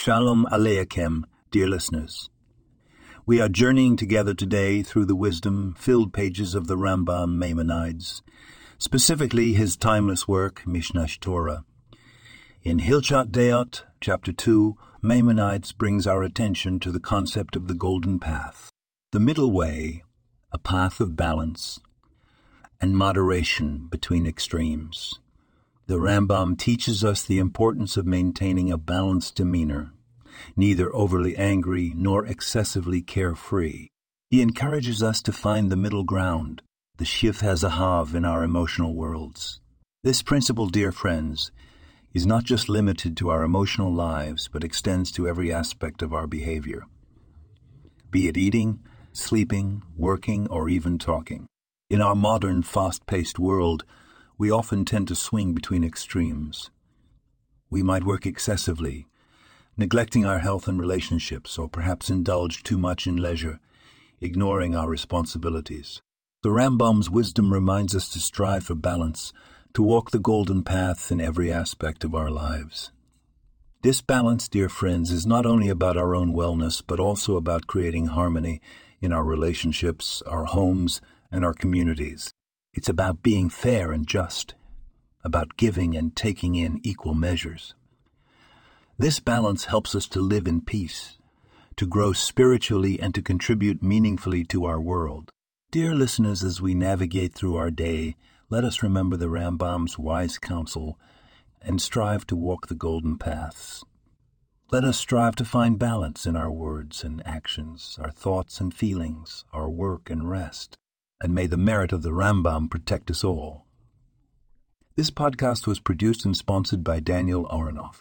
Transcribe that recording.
Shalom Aleichem, dear listeners. We are journeying together today through the wisdom-filled pages of the Rambam Maimonides, specifically his timeless work, Mishneh Torah. In Hilchot Deot, chapter 2, Maimonides brings our attention to the concept of the golden path, the middle way, a path of balance and moderation between extremes. The Rambam teaches us the importance of maintaining a balanced demeanor, neither overly angry nor excessively carefree. He encourages us to find the middle ground, the shvil hazahav in our emotional worlds. This principle, dear friends, is not just limited to our emotional lives, but extends to every aspect of our behavior, be it eating, sleeping, working, or even talking. In our modern, fast paced world, we often tend to swing between extremes. We might work excessively, neglecting our health and relationships, or perhaps indulge too much in leisure, ignoring our responsibilities. The Rambam's wisdom reminds us to strive for balance, to walk the golden path in every aspect of our lives. This balance, dear friends, is not only about our own wellness, but also about creating harmony in our relationships, our homes, and our communities. It's about being fair and just, about giving and taking in equal measures. This balance helps us to live in peace, to grow spiritually, and to contribute meaningfully to our world. Dear listeners, as we navigate through our day, let us remember the Rambam's wise counsel and strive to walk the golden paths. Let us strive to find balance in our words and actions, our thoughts and feelings, our work and rest and may the merit of the Rambam protect us all. This podcast was produced and sponsored by Daniel Aronoff.